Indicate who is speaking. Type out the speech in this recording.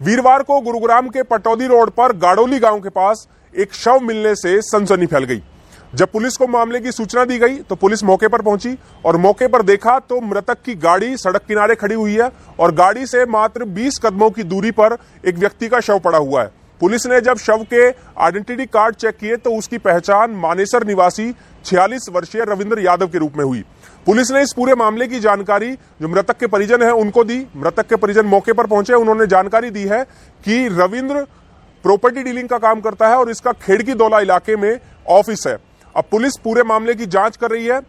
Speaker 1: वीरवार को गुरुग्राम के पटौदी रोड पर गाड़ोली गाँव के पास एक शव मिलने से सनसनी फैल गई। जब पुलिस को मामले की सूचना दी गई तो पुलिस मौके पर पहुँची और मौके पर देखा तो मृतक की गाड़ी सड़क किनारे खड़ी हुई है और गाड़ी से मात्र 20 कदमों की दूरी पर एक व्यक्ति का शव पड़ा हुआ है। पुलिस ने जब शव के आइडेंटिटी कार्ड चेक किए तो उसकी पहचान मानेसर निवासी 46 वर्षीय रविंद्र यादव के रूप में हुई। पुलिस ने इस पूरे मामले की जानकारी, जो मृतक के परिजन है, उनको दी। मृतक के परिजन मौके पर पहुँचे, उन्होंने जानकारी दी है कि रविंद्र प्रॉपर्टी डीलिंग का काम करता है और इसका खेड़की दौला इलाके में ऑफ़िस है। अब पुलिस पूरे मामले की जाँच कर रही है।